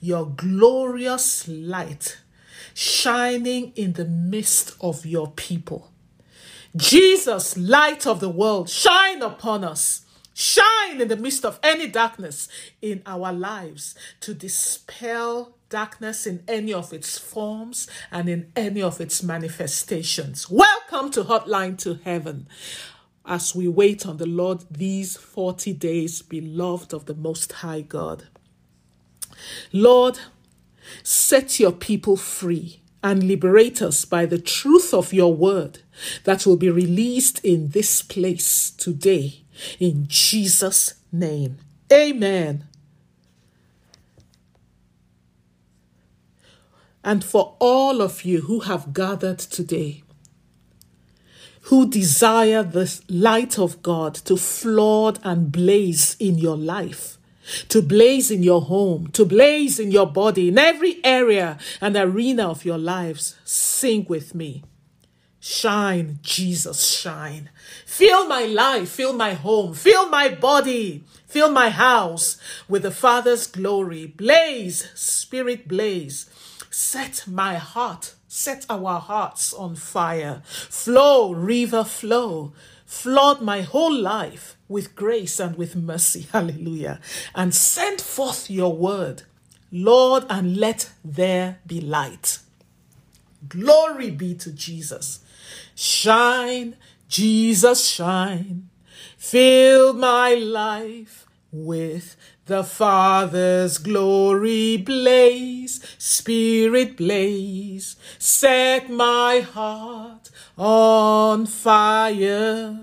your glorious light shining in the midst of your people. Jesus, light of the world, shine upon us. Shine in the midst of any darkness in our lives to dispel darkness in any of its forms and in any of its manifestations. Welcome to Hotline to Heaven as we wait on the Lord these 40 days, beloved of the Most High God. Lord, set your people free and liberate us by the truth of your word that will be released in this place today. In Jesus' name. Amen. And for all of you who have gathered today, who desire the light of God to flood and blaze in your life, to blaze in your home, to blaze in your body, in every area and arena of your lives. Sing with me. Shine, Jesus, shine. Fill my life, fill my home, fill my body, fill my house with the Father's glory. Blaze, Spirit, blaze. Set my heart, set our hearts on fire. Flow, river, flow. Flood my whole life with grace and with mercy. Hallelujah. And send forth your word, Lord, and let there be light. Glory be to Jesus. Shine, Jesus, shine. Fill my life with the Father's glory blaze, Spirit blaze, set my heart on fire.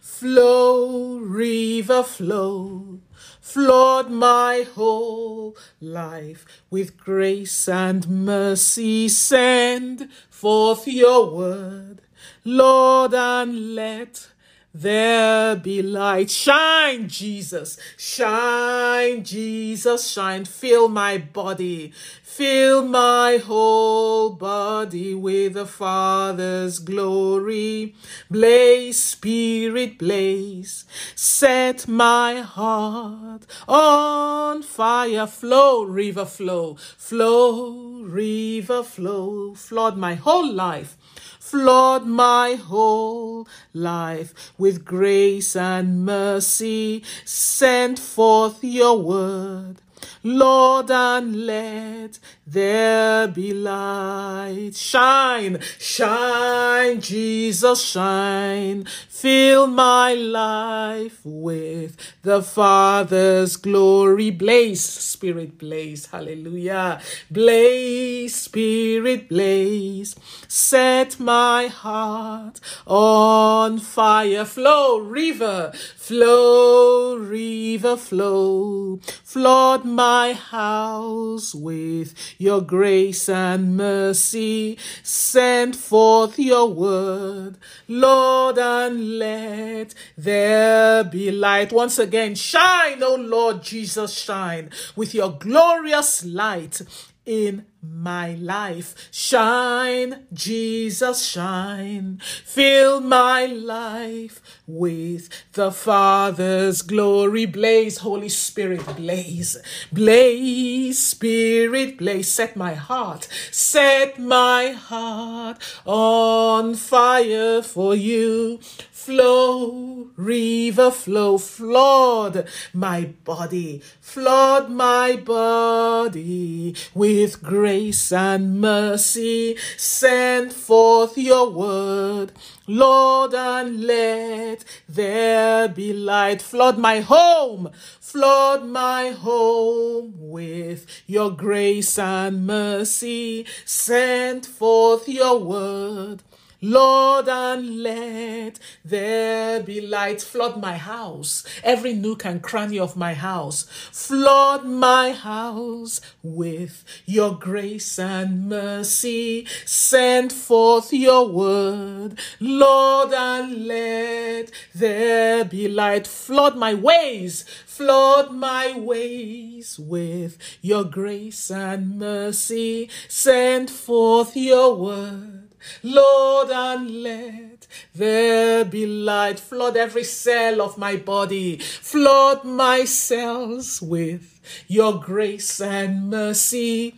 Flow, river, flow, flood my whole life with grace and mercy. Send forth your word, Lord, and let there be light. Shine, Jesus. Shine, Jesus. Shine. Fill my body. Fill my whole body with the Father's glory. Blaze, Spirit, blaze. Set my heart on fire. Flow, river, flow. Flow, river, flow. Flood my whole life flood my whole life with grace and mercy. Send forth your word. Lord, and let there be light. Shine, shine, Jesus, shine. Fill my life with the Father's glory. Blaze, Spirit, blaze. Hallelujah. Blaze, Spirit, blaze. Set my heart on fire. Flow, river, flow, river, flow. Flood my house with your grace and mercy. Send forth your word, Lord, and let there be light. Once again, shine, O Lord Jesus, shine with your glorious light in my life. Shine, Jesus, shine. Fill my life with the Father's glory. Blaze, Holy Spirit, blaze. Blaze, Spirit, blaze. Set my heart, set my heart on fire for you. Flow, river, flow, flood my body, flood my body with grace and mercy. Send forth your word, Lord, and let there be light. Flood my home, flood my home with your grace and mercy. Send forth your word. Lord, and let there be light. Flood my house, every nook and cranny of my house. Flood my house with your grace and mercy. Send forth your word, Lord, and let there be light. Flood my ways, flood my ways with your grace and mercy. Send forth your word. Lord, and let there be light. Flood every cell of my body. Flood my cells with your grace and mercy.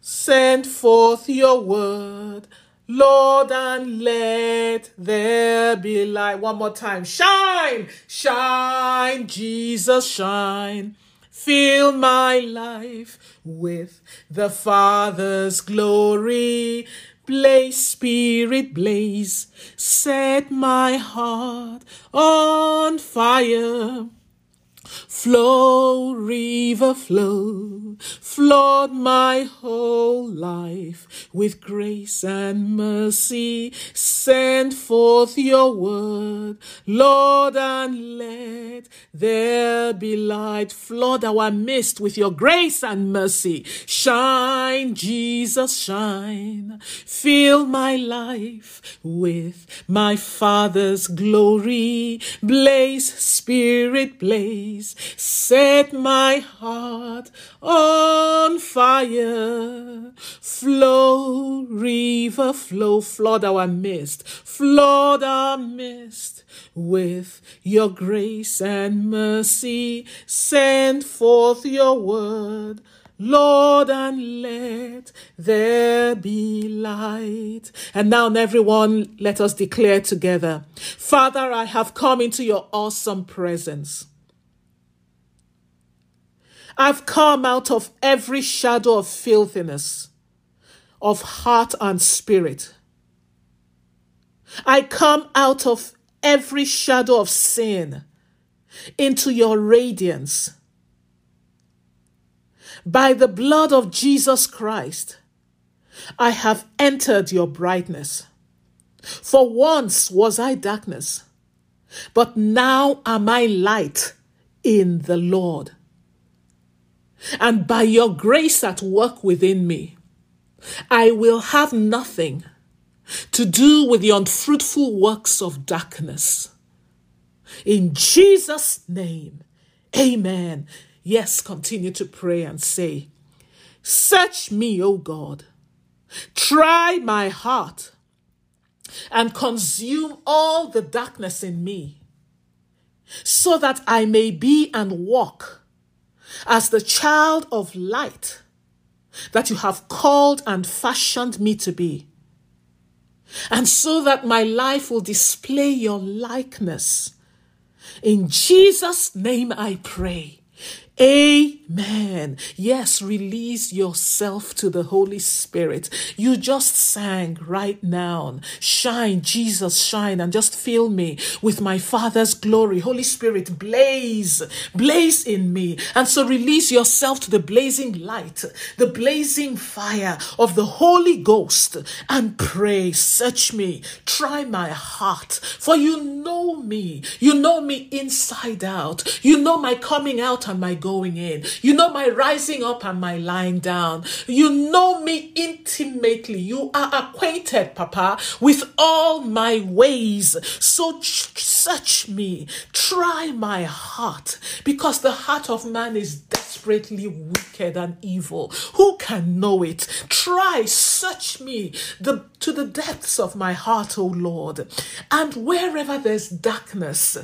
Send forth your word. Lord, and let there be light. One more time. Shine, shine, Jesus, shine. Fill my life with the Father's glory. Blaze, Spirit, blaze. Set my heart on fire. Flow, river, flow, flood my whole life with grace and mercy. Send forth your word, Lord, and let there be light. Flood our midst with your grace and mercy. Shine, Jesus, shine. Fill my life with my Father's glory. Blaze, Spirit, blaze set my heart on fire. Flow, river, flow, flood our midst, flood our midst with your grace and mercy. Send forth your word. Lord, and let there be light. And now, everyone, let us declare together Father, I have come into your awesome presence. I've come out of every shadow of filthiness, of heart and spirit. I come out of every shadow of sin into your radiance. By the blood of Jesus Christ, I have entered your brightness. For once was I darkness, but now am I light in the Lord and by your grace at work within me, I will have nothing to do with the unfruitful works of darkness. In Jesus' name, amen. Yes, continue to pray and say, Search me, O God, try my heart, and consume all the darkness in me, so that I may be and walk as the child of light that you have called and fashioned me to be. And so that my life will display your likeness. In Jesus' name I pray. Amen. Man, yes, release yourself to the Holy Spirit. You just sang right now. Shine, Jesus, shine, and just fill me with my Father's glory. Holy Spirit, blaze, blaze in me. And so release yourself to the blazing light, the blazing fire of the Holy Ghost, and pray. Search me, try my heart, for you know me. You know me inside out. You know my coming out and my going in. You know my rising up and my lying down. You know me intimately. You are acquainted, Papa, with all my ways. So search me, try my heart, because the heart of man is desperately wicked and evil. Who can know it? Try, search me the, to the depths of my heart, O Lord. And wherever there's darkness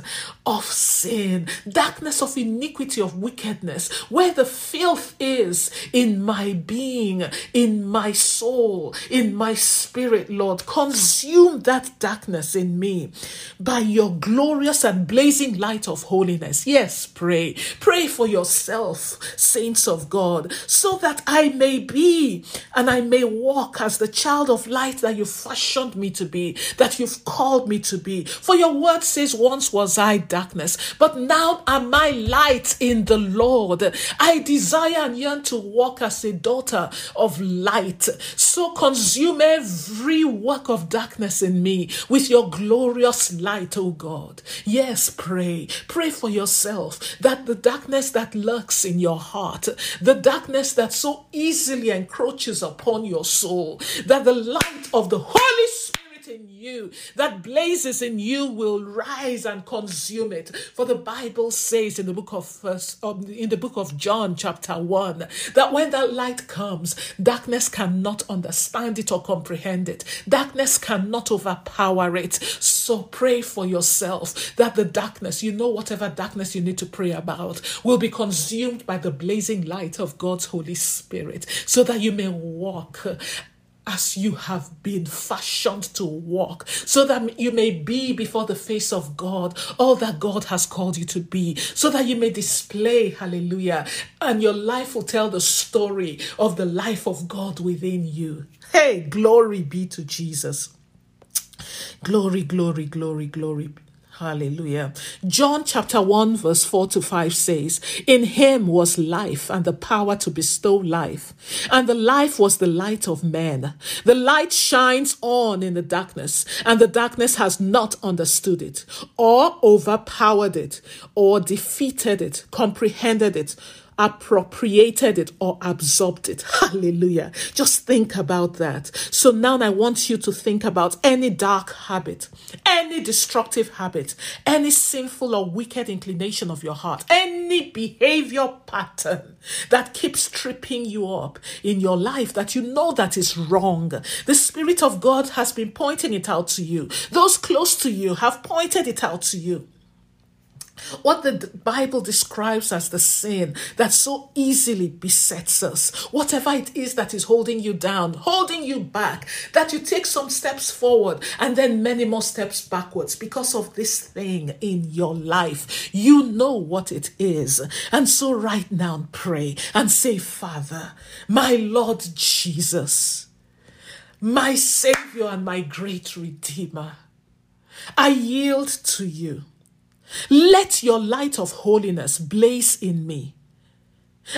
of sin, darkness of iniquity, of wickedness, where the filth is in my being, in my soul, in my spirit, Lord, consume that darkness in me by your glorious and blazing light of holiness. Yes, pray. Pray for yourself, saints of God, so that I may be and I may walk as the child of light that you fashioned me to be, that you've called me to be. For your word says, Once was I darkness, but now am I light in the Lord. I desire and yearn to walk as a daughter of light. So consume every work of darkness in me with your glorious light, O God. Yes, pray. Pray for yourself that the darkness that lurks in your heart, the darkness that so easily encroaches upon your soul, that the light of the Holy Spirit in you that blazes in you will rise and consume it. For the Bible says in the book of first, um, in the book of John, chapter one, that when that light comes, darkness cannot understand it or comprehend it. Darkness cannot overpower it. So pray for yourself that the darkness, you know, whatever darkness you need to pray about, will be consumed by the blazing light of God's Holy Spirit, so that you may walk as you have been fashioned to walk, so that you may be before the face of God all that God has called you to be, so that you may display, hallelujah, and your life will tell the story of the life of God within you. Hey, glory be to Jesus. Glory, glory, glory, glory. Hallelujah. John chapter 1, verse 4 to 5 says, In him was life and the power to bestow life, and the life was the light of men. The light shines on in the darkness, and the darkness has not understood it, or overpowered it, or defeated it, comprehended it appropriated it or absorbed it. Hallelujah. Just think about that. So now I want you to think about any dark habit, any destructive habit, any sinful or wicked inclination of your heart, any behavior pattern that keeps tripping you up in your life that you know that is wrong. The Spirit of God has been pointing it out to you. Those close to you have pointed it out to you. What the Bible describes as the sin that so easily besets us, whatever it is that is holding you down, holding you back, that you take some steps forward and then many more steps backwards because of this thing in your life. You know what it is. And so, right now, pray and say, Father, my Lord Jesus, my Savior and my great Redeemer, I yield to you. Let your light of holiness blaze in me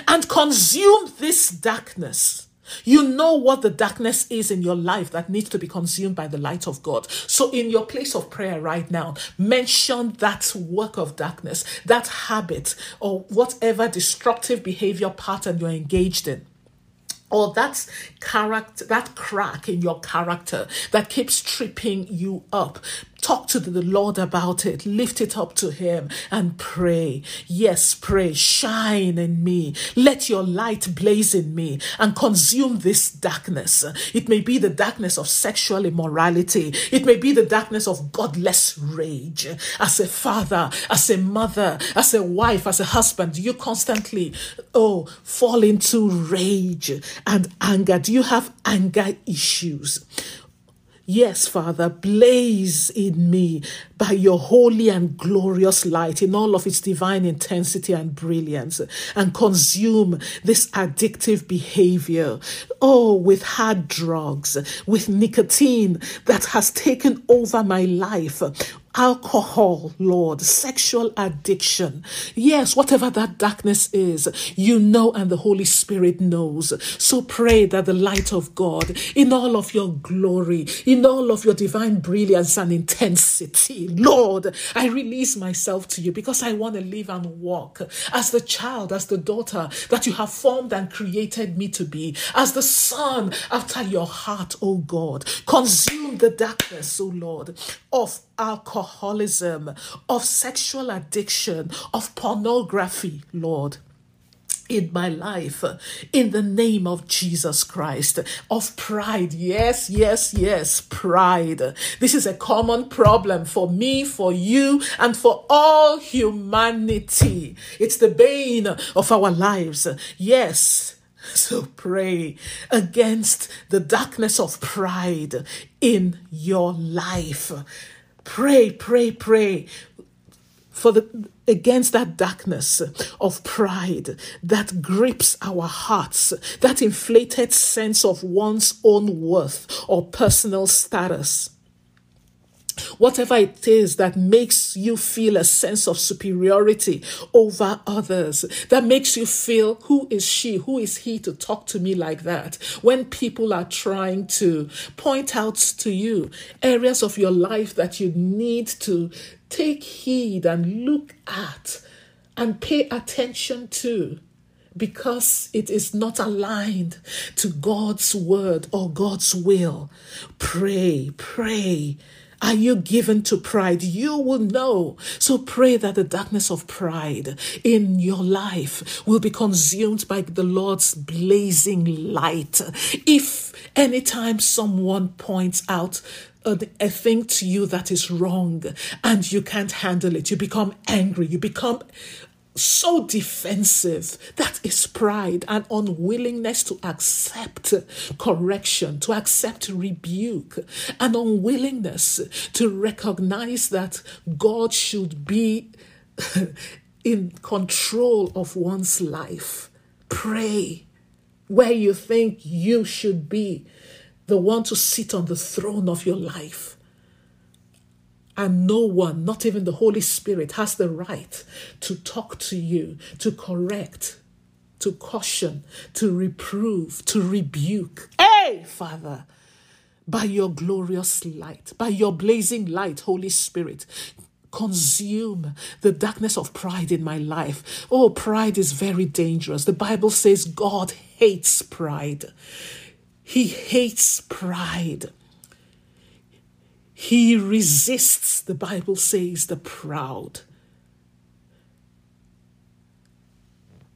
and consume this darkness. You know what the darkness is in your life that needs to be consumed by the light of God. So, in your place of prayer right now, mention that work of darkness, that habit, or whatever destructive behavior pattern you're engaged in or that character that crack in your character that keeps tripping you up Talk to the Lord about it. Lift it up to Him and pray. Yes, pray. Shine in me. Let your light blaze in me and consume this darkness. It may be the darkness of sexual immorality. It may be the darkness of godless rage. As a father, as a mother, as a wife, as a husband, you constantly, oh, fall into rage and anger. Do you have anger issues? Yes, Father, blaze in me by your holy and glorious light in all of its divine intensity and brilliance and consume this addictive behavior. Oh, with hard drugs, with nicotine that has taken over my life alcohol, Lord, sexual addiction. Yes, whatever that darkness is, you know, and the Holy Spirit knows. So pray that the light of God, in all of your glory, in all of your divine brilliance and intensity, Lord, I release myself to you because I want to live and walk as the child, as the daughter that you have formed and created me to be, as the son after your heart, oh God. Consume the darkness, oh Lord, of alcoholism, of sexual addiction, of pornography, Lord in my life in the name of Jesus Christ of pride. Yes yes yes pride. This is a common problem for me for you and for all humanity. It's the bane of our lives. Yes. So pray against the darkness of pride in your life Pray, pray, pray for the against that darkness of pride that grips our hearts, that inflated sense of one's own worth or personal status. Whatever it is that makes you feel a sense of superiority over others, that makes you feel, who is she, who is he to talk to me like that? When people are trying to point out to you areas of your life that you need to take heed and look at and pay attention to because it is not aligned to God's word or God's will. Pray, pray. Are you given to pride? You will know. So pray that the darkness of pride in your life will be consumed by the Lord's blazing light. If anytime someone points out a, thing to you that is wrong and you can't handle it, you become angry, you become so defensive. That is pride and unwillingness to accept correction, to accept rebuke, and unwillingness to recognize that God should be in control of one's life. Pray where you think you should be the one to sit on the throne of your life. And no one, not even the Holy Spirit, has the right to talk to you, to correct, to caution, to reprove, to rebuke. Hey, Father, by your glorious light, by your blazing light, Holy Spirit, consume the darkness of pride in my life. Oh, pride is very dangerous. The Bible says God hates pride. He hates pride. He resists, the Bible says, the proud.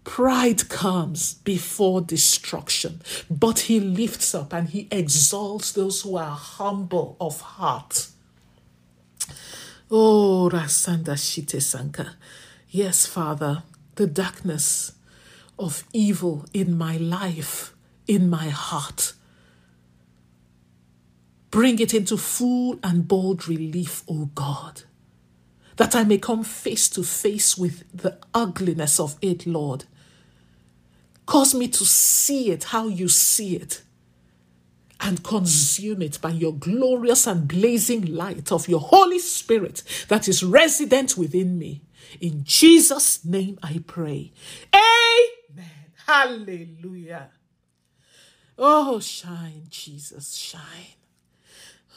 Pride comes before destruction, but he lifts up and he exalts those who are humble of heart. Oh, Rasanda Shite Sanka. Yes, Father, the darkness of evil in my life, in my heart, Bring it into full and bold relief, O God, that I may come face to face with the ugliness of it, Lord. Cause me to see it how you see it and consume it by your glorious and blazing light of your Holy Spirit that is resident within me. In Jesus' name I pray. Amen. Hallelujah. Oh, shine, Jesus, shine.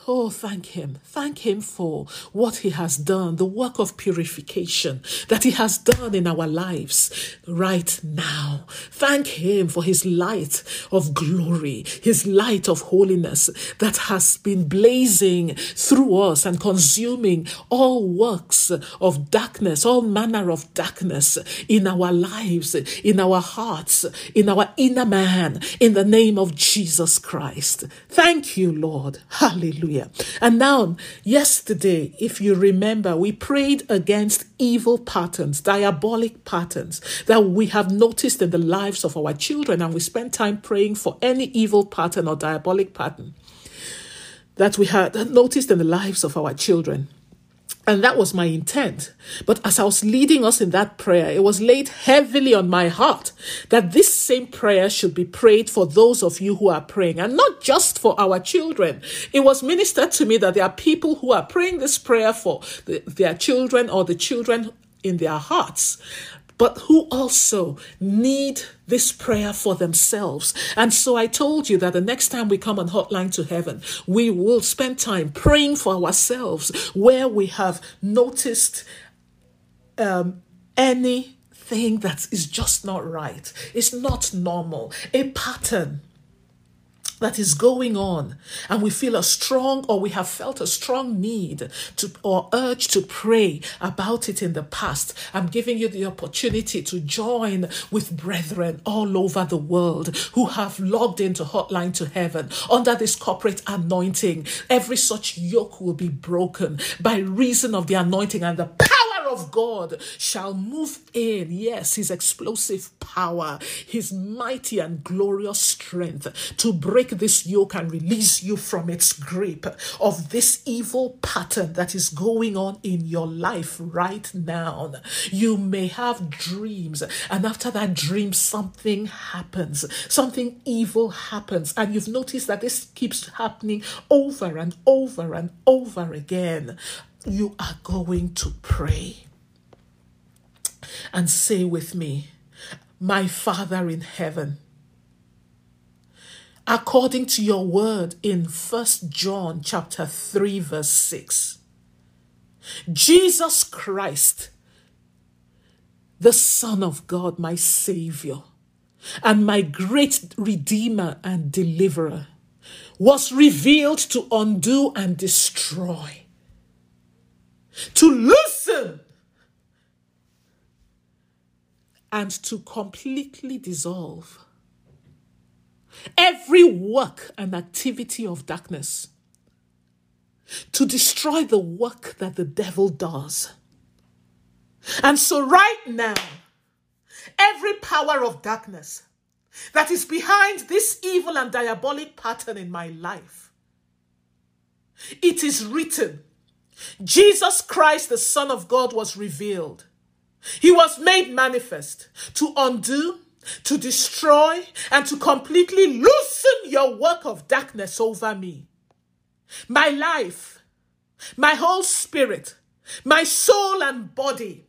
Oh, thank Him. Thank Him for what He has done, the work of purification that He has done in our lives right now. Thank Him for His light of glory, His light of holiness that has been blazing through us and consuming all works of darkness, all manner of darkness in our lives, in our hearts, in our inner man, in the name of Jesus Christ. Thank you, Lord. Hallelujah. Hallelujah. And now, yesterday, if you remember, we prayed against evil patterns, diabolic patterns that we have noticed in the lives of our children. And we spent time praying for any evil pattern or diabolic pattern that we had noticed in the lives of our children. And that was my intent. But as I was leading us in that prayer, it was laid heavily on my heart that this same prayer should be prayed for those of you who are praying and not just for our children. It was ministered to me that there are people who are praying this prayer for the, their children or the children in their hearts but who also need this prayer for themselves. And so I told you that the next time we come on Hotline to Heaven, we will spend time praying for ourselves where we have noticed um, anything that is just not right. It's not normal, a pattern that is going on and we feel a strong or we have felt a strong need to or urge to pray about it in the past. I'm giving you the opportunity to join with brethren all over the world who have logged into hotline to heaven under this corporate anointing. Every such yoke will be broken by reason of the anointing and the of God shall move in. Yes, his explosive power, his mighty and glorious strength to break this yoke and release you from its grip of this evil pattern that is going on in your life right now. You may have dreams, and after that dream, something happens, something evil happens, and you've noticed that this keeps happening over and over and over again you are going to pray and say with me, My Father in heaven, according to your word in First John chapter 3 verse 6. Jesus Christ, the Son of God, my Savior, and my great Redeemer and Deliverer, was revealed to undo and destroy, to loosen and to completely dissolve every work and activity of darkness, to destroy the work that the devil does. And so, right now, every power of darkness that is behind this evil and diabolic pattern in my life, it is written Jesus Christ, the Son of God, was revealed. He was made manifest to undo, to destroy, and to completely loosen your work of darkness over me. My life, my whole spirit, my soul and body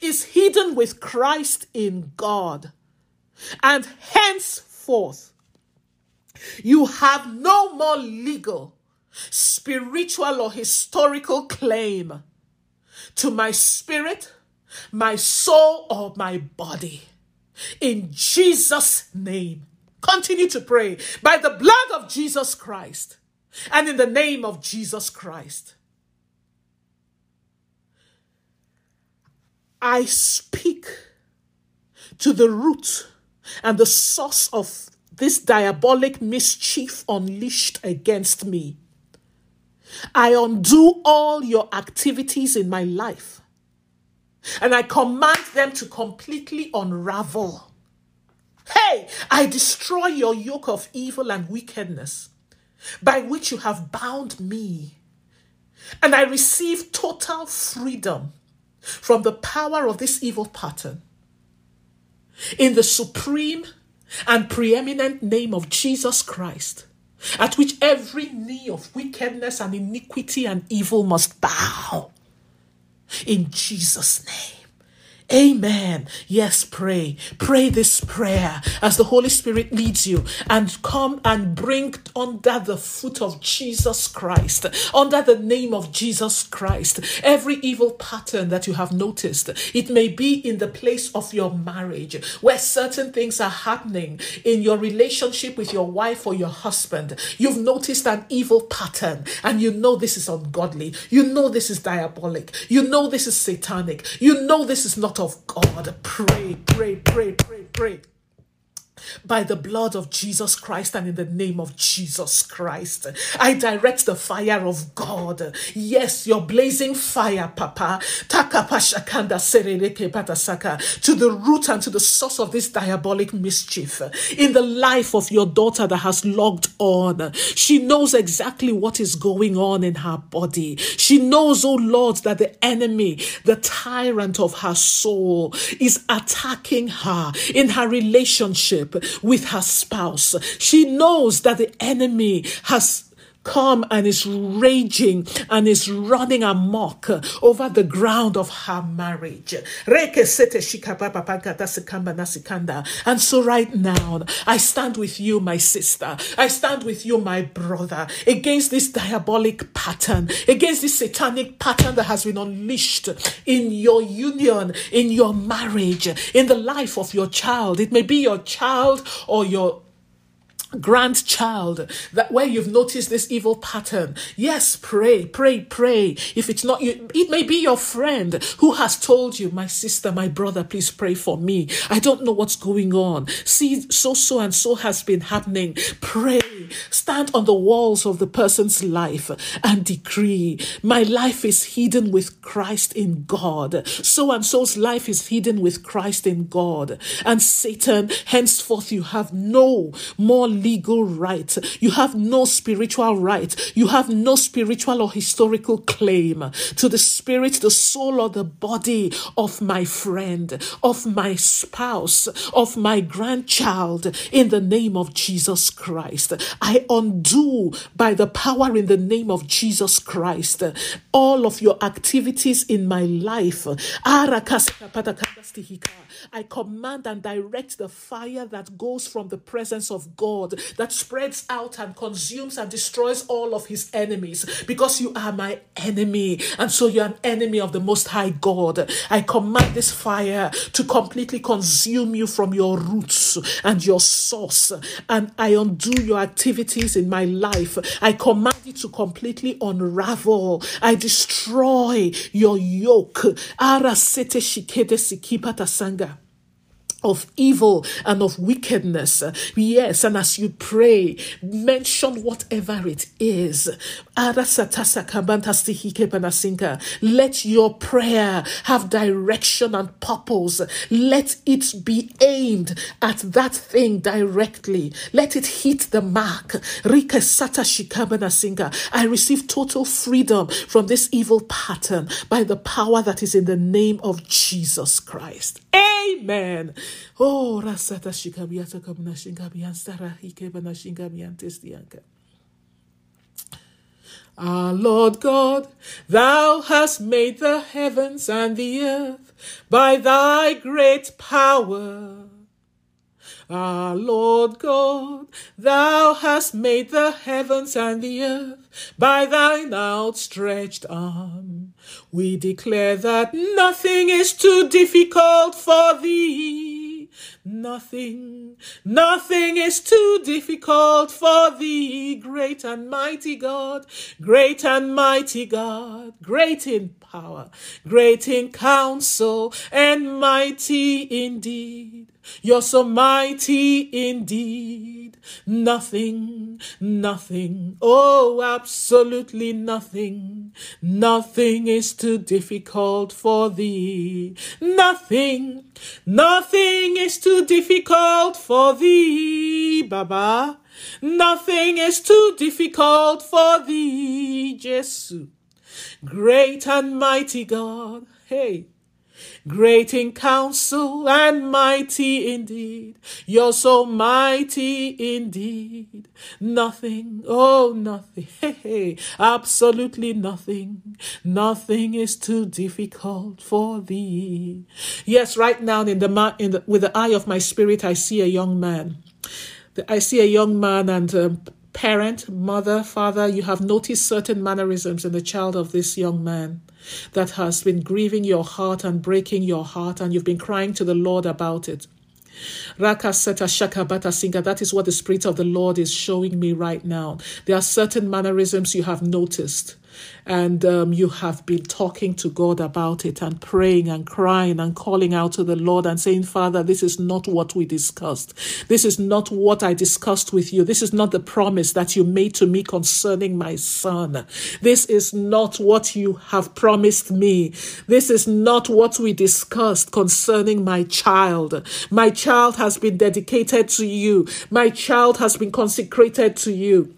is hidden with Christ in God. And henceforth, you have no more legal, spiritual, or historical claim to my spirit, my soul, or my body. In Jesus' name, continue to pray by the blood of Jesus Christ and in the name of Jesus Christ. I speak to the root and the source of this diabolic mischief unleashed against me. I undo all your activities in my life and I command them to completely unravel. Hey, I destroy your yoke of evil and wickedness by which you have bound me, and I receive total freedom from the power of this evil pattern. In the supreme and preeminent name of Jesus Christ, at which every knee of wickedness and iniquity and evil must bow. In Jesus' name. Amen. Yes, pray. Pray this prayer as the Holy Spirit leads you and come and bring under the foot of Jesus Christ, under the name of Jesus Christ, every evil pattern that you have noticed. It may be in the place of your marriage where certain things are happening in your relationship with your wife or your husband. You've noticed an evil pattern and you know this is ungodly. You know this is diabolic. You know this is satanic. You know this is not of God. Pray, pray, pray, pray, pray by the blood of Jesus Christ and in the name of Jesus Christ. I direct the fire of God. Yes, your blazing fire, Papa, to the root and to the source of this diabolic mischief in the life of your daughter that has logged on. She knows exactly what is going on in her body. She knows, oh Lord, that the enemy, the tyrant of her soul, is attacking her in her relationship with her spouse. She knows that the enemy has come and is raging and is running amok over the ground of her marriage. And so, right now, I stand with you, my sister. I stand with you, my brother, against this diabolic pattern, against this satanic pattern that has been unleashed in your union, in your marriage, in the life of your child. It may be your child or your grandchild that where you've noticed this evil pattern. Yes pray pray pray. If it's not you it may be your friend who has told you my sister my brother please pray for me. I don't know what's going on. See so so and so has been happening. Pray. Stand on the walls of the person's life and decree my life is hidden with christ in god so and so's life is hidden with christ in god. And satan henceforth you have no more legal right. You have no spiritual right. You have no spiritual or historical claim to the spirit, the soul, or the body of my friend, of my spouse, of my grandchild in the name of Jesus Christ. I undo by the power in the name of Jesus Christ all of your activities in my life. I command and direct the fire that goes from the presence of God that spreads out and consumes and destroys all of his enemies because you are my enemy and so you're an enemy of the most high God. I command this fire to completely consume you from your roots and your source and I undo your activities in my life. I command it to completely unravel. I destroy your yoke. Ara sete shikede sikipata sanga of evil and of wickedness. Yes, and as you pray, mention whatever it is. Let your prayer have direction and purpose. Let it be aimed at that thing directly. Let it hit the mark. I receive total freedom from this evil pattern by the power that is in the name of Jesus Christ. Amen. Oh, rasata shikabiata kabna shingabian stara ikebana shingabian testianka. Our ah, Lord God, thou hast made the heavens and the earth by thy great power. Our Lord God, thou hast made the heavens and the earth by thine outstretched arm. We declare that nothing is too difficult for thee. Nothing, nothing is too difficult for thee, great and mighty God, great and mighty God, great in power, great in counsel, and mighty indeed. You're so mighty indeed. Nothing, nothing, oh, absolutely nothing. Nothing is too difficult for thee. Nothing, nothing is too difficult for thee, Baba. Nothing is too difficult for thee, Jesus. Great and mighty God. Hey, great in counsel and mighty indeed. You're so mighty indeed. Nothing, oh, nothing, absolutely nothing. Nothing is too difficult for thee. Yes, right now in the, in the with the eye of my spirit, I see a young man. I see a young man and um, parent, mother, father, you have noticed certain mannerisms in the child of this young man that has been grieving your heart and breaking your heart, and you've been crying to the Lord about it. Rakaseta Shakabata Singa. That is what the Spirit of the Lord is showing me right now. There are certain mannerisms you have noticed and um, you have been talking to God about it and praying and crying and calling out to the Lord and saying, Father, this is not what we discussed. This is not what I discussed with you. This is not the promise that you made to me concerning my son. This is not what you have promised me. This is not what we discussed concerning my child. My child has been dedicated to you. My child has been consecrated to you.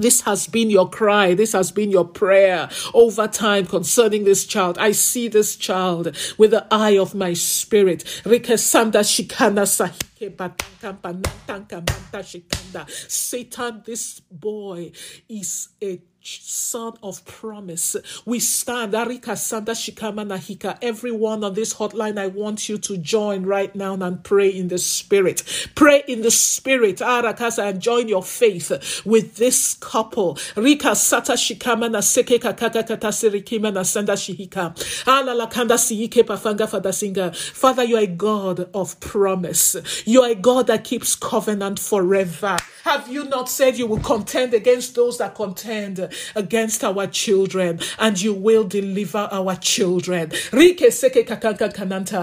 This has been your cry. This has been your prayer over time concerning this child. I see this child with the eye of my spirit. Satan, this boy is a son of promise. We stand, Arika Sanda Shikama Nahika. Everyone on this hotline, I want you to join right now and pray in the spirit. Pray in the spirit, Arakasa, and join your faith with this couple. Rika Sata Shikama na Seke Kakaka Kata Sirikima na Sanda Shihika. Ala Lakanda Sihike Pafanga Fadasinga. Father, you are a God of promise. You are a God that keeps covenant forever. Have you not said you will contend against those that contend against our children and you will deliver our children?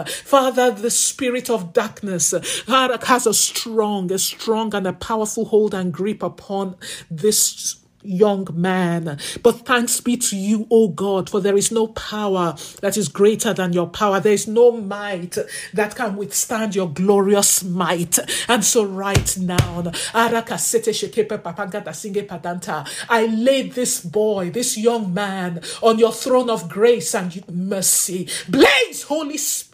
Father, the spirit of darkness has a strong, a strong and a powerful hold and grip upon this young man. But thanks be to you, O God, for there is no power that is greater than your power. There is no might that can withstand your glorious might. And so right now, I lay this boy, this young man on your throne of grace and mercy. Blaze, Holy Spirit,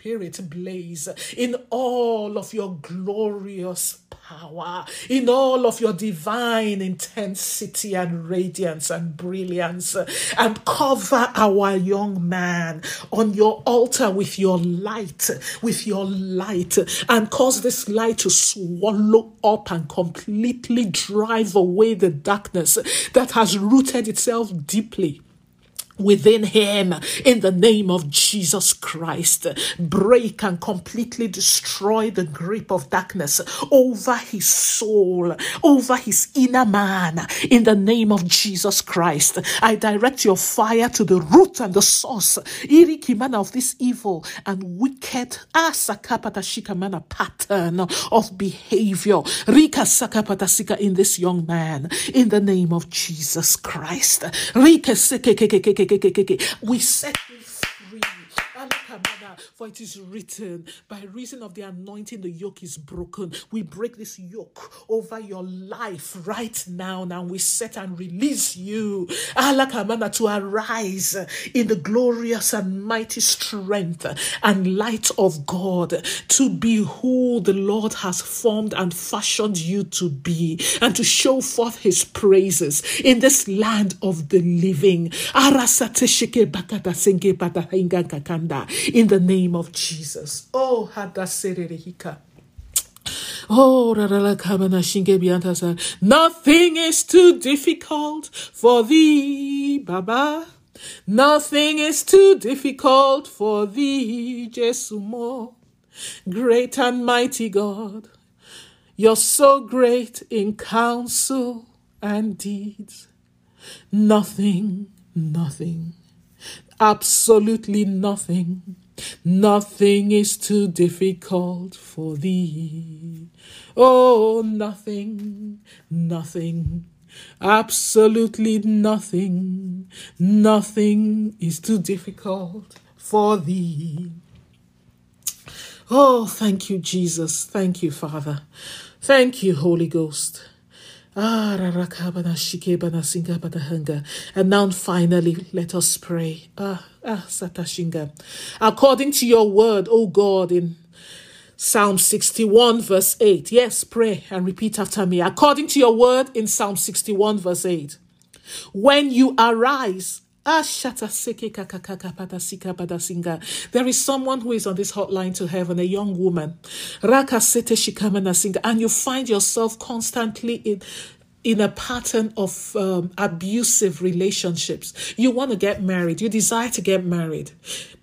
blaze in all of your glorious power, in all of your divine intensity and radiance and brilliance, and cover our young man on your altar with your light, with your light, and cause this light to swallow up and completely drive away the darkness that has rooted itself deeply within him in the name of Jesus Christ. Break and completely destroy the grip of darkness over his soul, over his inner man in the name of Jesus Christ. I direct your fire to the root and the source, irikimana of this evil and wicked ah, asakapatashikamana pattern of behavior. Rika sakapatasika in this young man in the name of Jesus Christ. Rika we set you free. For it is written, by reason of the anointing, the yoke is broken. We break this yoke over your life right now. Now we set and release you, Alakamana, to arise in the glorious and mighty strength and light of God, to be who the Lord has formed and fashioned you to be, and to show forth his praises in this land of the living. In the name of Jesus. Oh, Hadaserehika. Oh, nothing is too difficult for thee, Baba. Nothing is too difficult for thee, Jesumo. Great and mighty God, you're so great in counsel and deeds. Nothing, nothing, absolutely nothing Nothing is too difficult for thee. Oh, nothing, nothing, absolutely nothing, nothing is too difficult for thee. Oh, thank you, Jesus. Thank you, Father. Thank you, Holy Ghost. Ah, and now finally, let us pray. Ah, ah. According to your word, O God, in Psalm 61, verse 8. Yes, pray and repeat after me. According to your word in Psalm 61, verse 8. When you arise, there is someone who is on this hotline to heaven, a young woman. And you find yourself constantly in in a pattern of um, abusive relationships. You want to get married, you desire to get married,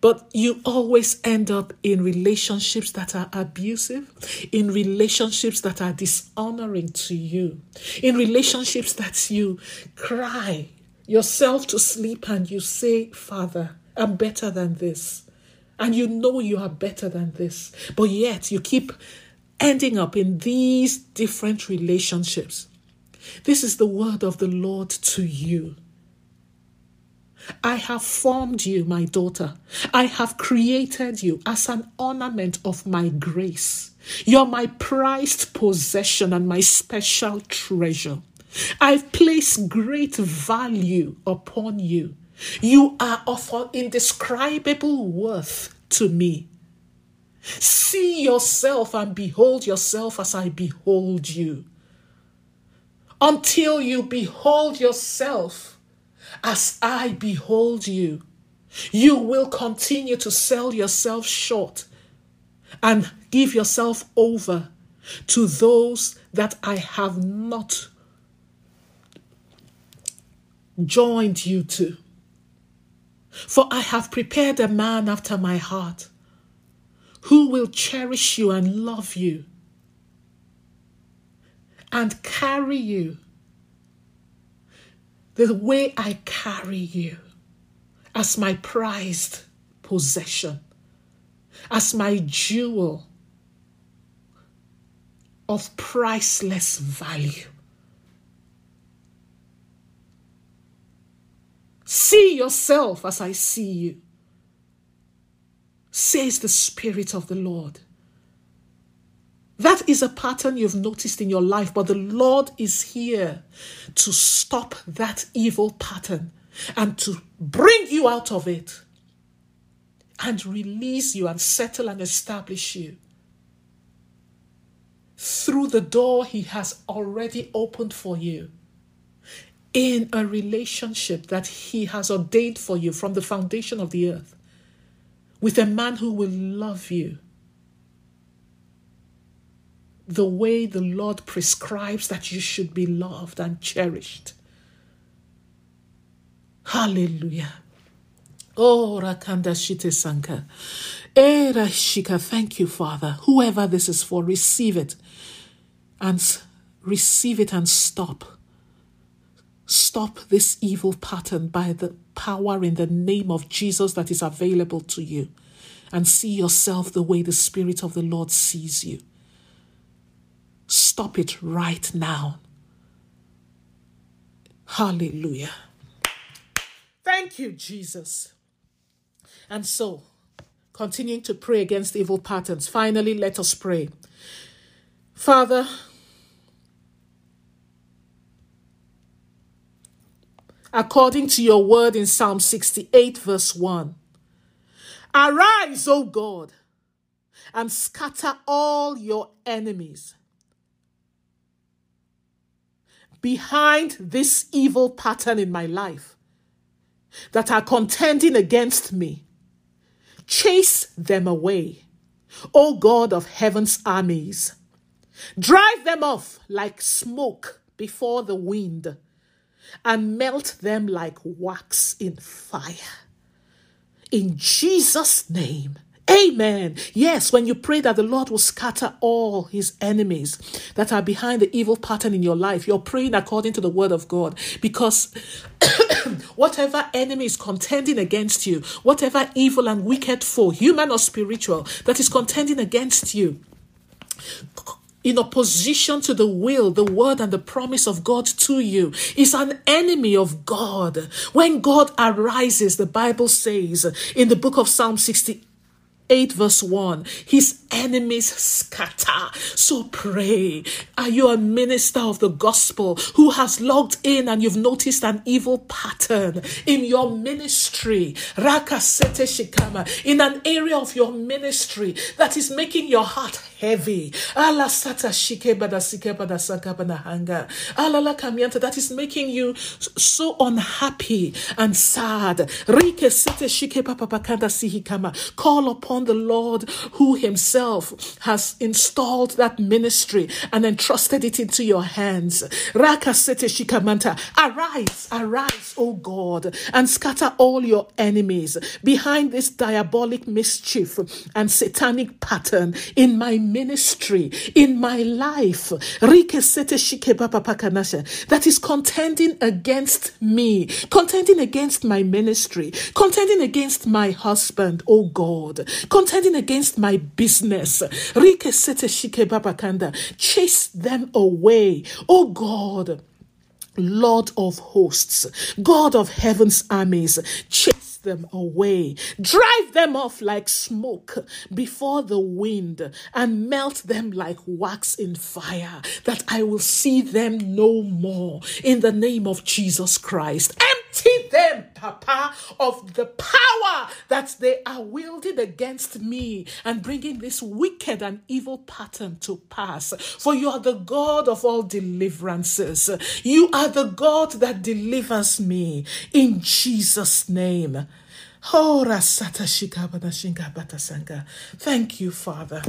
but you always end up in relationships that are abusive, in relationships that are dishonoring to you, in relationships that you cry yourself to sleep and you say, Father, I'm better than this. And you know you are better than this, but yet you keep ending up in these different relationships this is the word of the Lord to you. I have formed you, my daughter. I have created you as an ornament of my grace. You're my prized possession and my special treasure. I've placed great value upon you. You are of indescribable worth to me. See yourself and behold yourself as I behold you until you behold yourself as I behold you. You will continue to sell yourself short and give yourself over to those that I have not joined you to. For I have prepared a man after my heart who will cherish you and love you and carry you the way I carry you as my prized possession, as my jewel of priceless value. See yourself as I see you, says the Spirit of the Lord. That is a pattern you've noticed in your life, but the Lord is here to stop that evil pattern and to bring you out of it and release you and settle and establish you through the door He has already opened for you in a relationship that He has ordained for you from the foundation of the earth with a man who will love you the way the Lord prescribes that you should be loved and cherished. Hallelujah. Oh, Rakanda Shite Sanka. Shika, thank you, Father. Whoever this is for, receive it and receive it and stop. Stop this evil pattern by the power in the name of Jesus that is available to you and see yourself the way the Spirit of the Lord sees you. Stop it right now. Hallelujah. Thank you, Jesus. And so, continuing to pray against evil patterns, finally, let us pray. Father, according to your word in Psalm 68, verse 1, arise, O God, and scatter all your enemies behind this evil pattern in my life that are contending against me. Chase them away, O God of heaven's armies. Drive them off like smoke before the wind and melt them like wax in fire. In Jesus' name. Amen. Yes, when you pray that the Lord will scatter all his enemies that are behind the evil pattern in your life, you're praying according to the word of God because whatever enemy is contending against you, whatever evil and wicked foe, human or spiritual, that is contending against you, in opposition to the will, the word, and the promise of God to you is an enemy of God. When God arises, the Bible says in the book of Psalm 68, 8 verse 1 his enemies scatter. So pray. Are you a minister of the gospel who has logged in and you've noticed an evil pattern in your ministry? Shikama. In an area of your ministry that is making your heart heavy. Alasata shikebada sikebada sakabana hanga. Alala kamianta that is making you so unhappy and sad. Rike sete shikepapapakanda sihikama call upon upon the Lord who himself has installed that ministry and entrusted it into your hands. Arise, arise, O God, and scatter all your enemies behind this diabolic mischief and satanic pattern in my ministry, in my life. That is contending against me, contending against my ministry, contending against my husband, O God, contending against my business. Chase them away. Oh God. Lord of hosts, God of heaven's armies, chase them away, drive them off like smoke before the wind, and melt them like wax in fire, that I will see them no more. In the name of Jesus Christ. Empty them, Papa, of the power that they are wielding against me and bringing this wicked and evil pattern to pass. For you are the God of all deliverances. You are the God that delivers me in Jesus' name. Thank you, Father.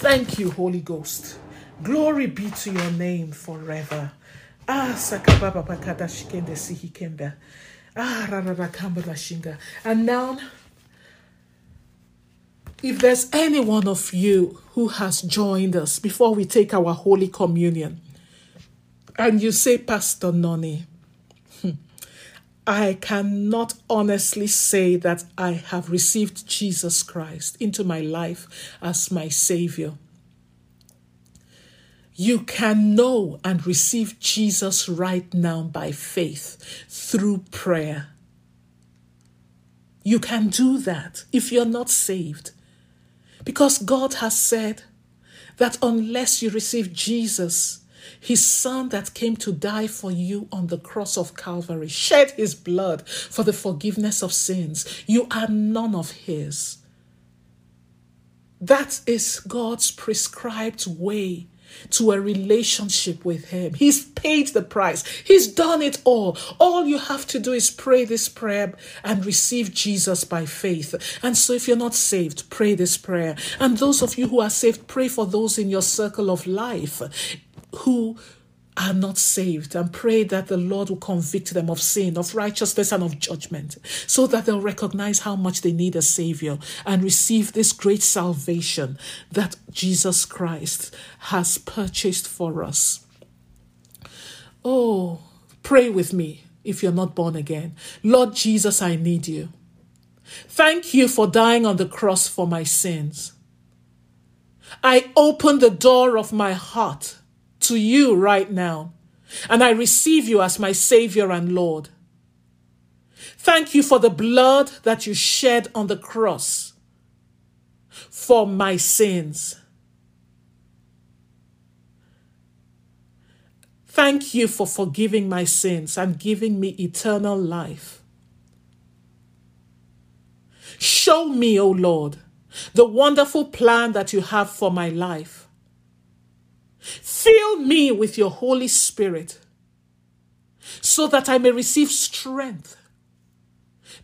Thank you, Holy Ghost. Glory be to your name forever. Ah, sakababa pakada shikende sihikenda. Ah, rararakamba shinga. And now, if there's any one of you who has joined us before we take our Holy Communion, and you say, Pastor Noni, hmm, I cannot honestly say that I have received Jesus Christ into my life as my Savior you can know and receive Jesus right now by faith through prayer. You can do that if you're not saved. Because God has said that unless you receive Jesus, his son that came to die for you on the cross of Calvary, shed his blood for the forgiveness of sins, you are none of his. That is God's prescribed way to a relationship with Him. He's paid the price, He's done it all. All you have to do is pray this prayer and receive Jesus by faith. And so, if you're not saved, pray this prayer. And those of you who are saved, pray for those in your circle of life who are not saved and pray that the Lord will convict them of sin, of righteousness, and of judgment, so that they'll recognize how much they need a Savior and receive this great salvation that Jesus Christ has purchased for us. Oh, pray with me if you're not born again. Lord Jesus, I need you. Thank you for dying on the cross for my sins. I open the door of my heart to you right now, and I receive you as my Savior and Lord. Thank you for the blood that you shed on the cross for my sins. Thank you for forgiving my sins and giving me eternal life. Show me, O Lord, the wonderful plan that you have for my life. Fill me with your Holy Spirit so that I may receive strength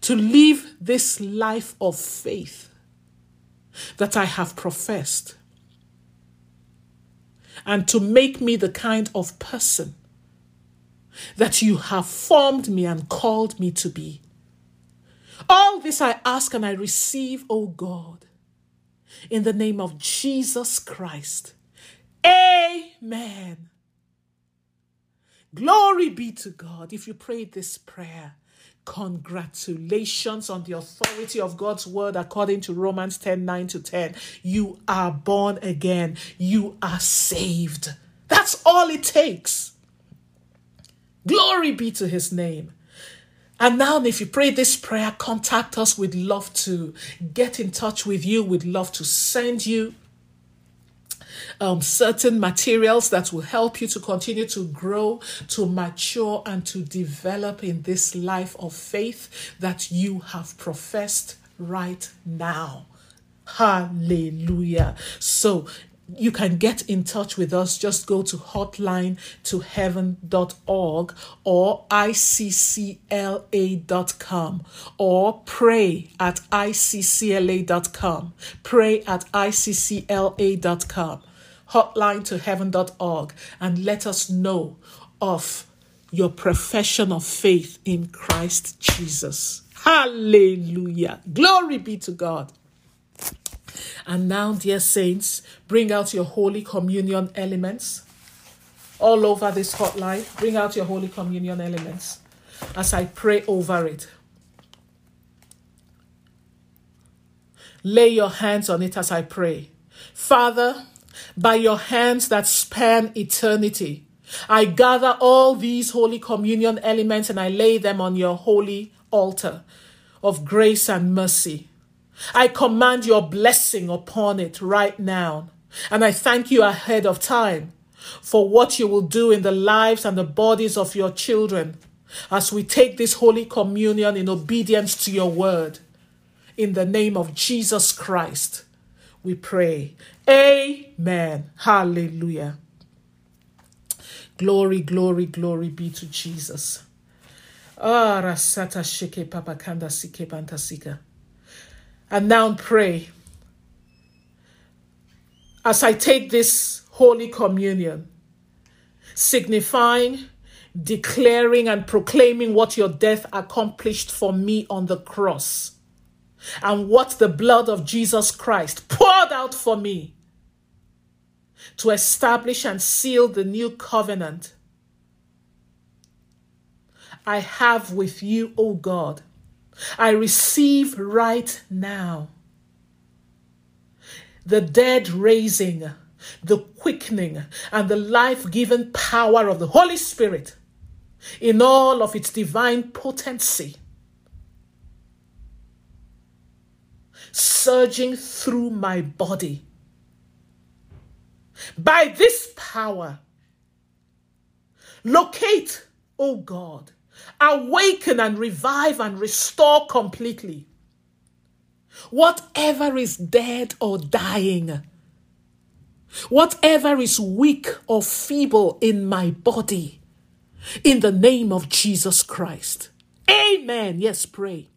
to live this life of faith that I have professed and to make me the kind of person that you have formed me and called me to be. All this I ask and I receive, O God, in the name of Jesus Christ Amen. Glory be to God. If you prayed this prayer, congratulations on the authority of God's word according to Romans 10 9 to 10. You are born again, you are saved. That's all it takes. Glory be to his name. And now, if you pray this prayer, contact us. We'd love to get in touch with you. We'd love to send you um, certain materials that will help you to continue to grow, to mature, and to develop in this life of faith that you have professed right now. Hallelujah. So you can get in touch with us. Just go to hotline to heaven.org or iccla.com or pray at iccla.com. Pray at iccla.com hotline to heaven.org and let us know of your profession of faith in Christ Jesus. Hallelujah. Glory be to God. And now, dear saints, bring out your Holy Communion elements all over this hotline. Bring out your Holy Communion elements as I pray over it. Lay your hands on it as I pray. Father, by your hands that span eternity. I gather all these Holy Communion elements and I lay them on your holy altar of grace and mercy. I command your blessing upon it right now. And I thank you ahead of time for what you will do in the lives and the bodies of your children as we take this Holy Communion in obedience to your word. In the name of Jesus Christ we pray. Amen. Hallelujah. Glory, glory, glory be to Jesus. And now pray. As I take this Holy Communion, signifying, declaring, and proclaiming what your death accomplished for me on the cross and what the blood of Jesus Christ poured out for me to establish and seal the new covenant I have with you, O God. I receive right now the dead raising, the quickening, and the life giving power of the Holy Spirit in all of its divine potency surging through my body. By this power, locate, O oh God, awaken and revive and restore completely Whatever is dead or dying, whatever is weak or feeble in my body, in the name of Jesus Christ. Amen. Yes, pray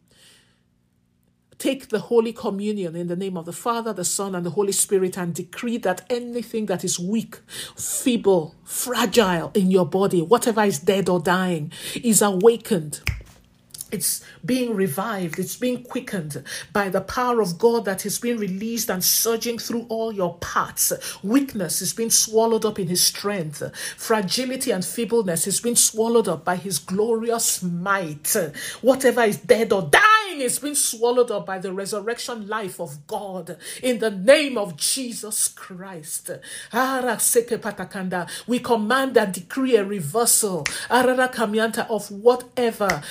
take the Holy Communion in the name of the Father, the Son, and the Holy Spirit and decree that anything that is weak, feeble, fragile in your body, whatever is dead or dying, is awakened it's being revived, it's being quickened by the power of God that is being released and surging through all your parts. Weakness is being swallowed up in His strength. Fragility and feebleness is being swallowed up by His glorious might. Whatever is dead or dying is being swallowed up by the resurrection life of God in the name of Jesus Christ. We command and decree a reversal of whatever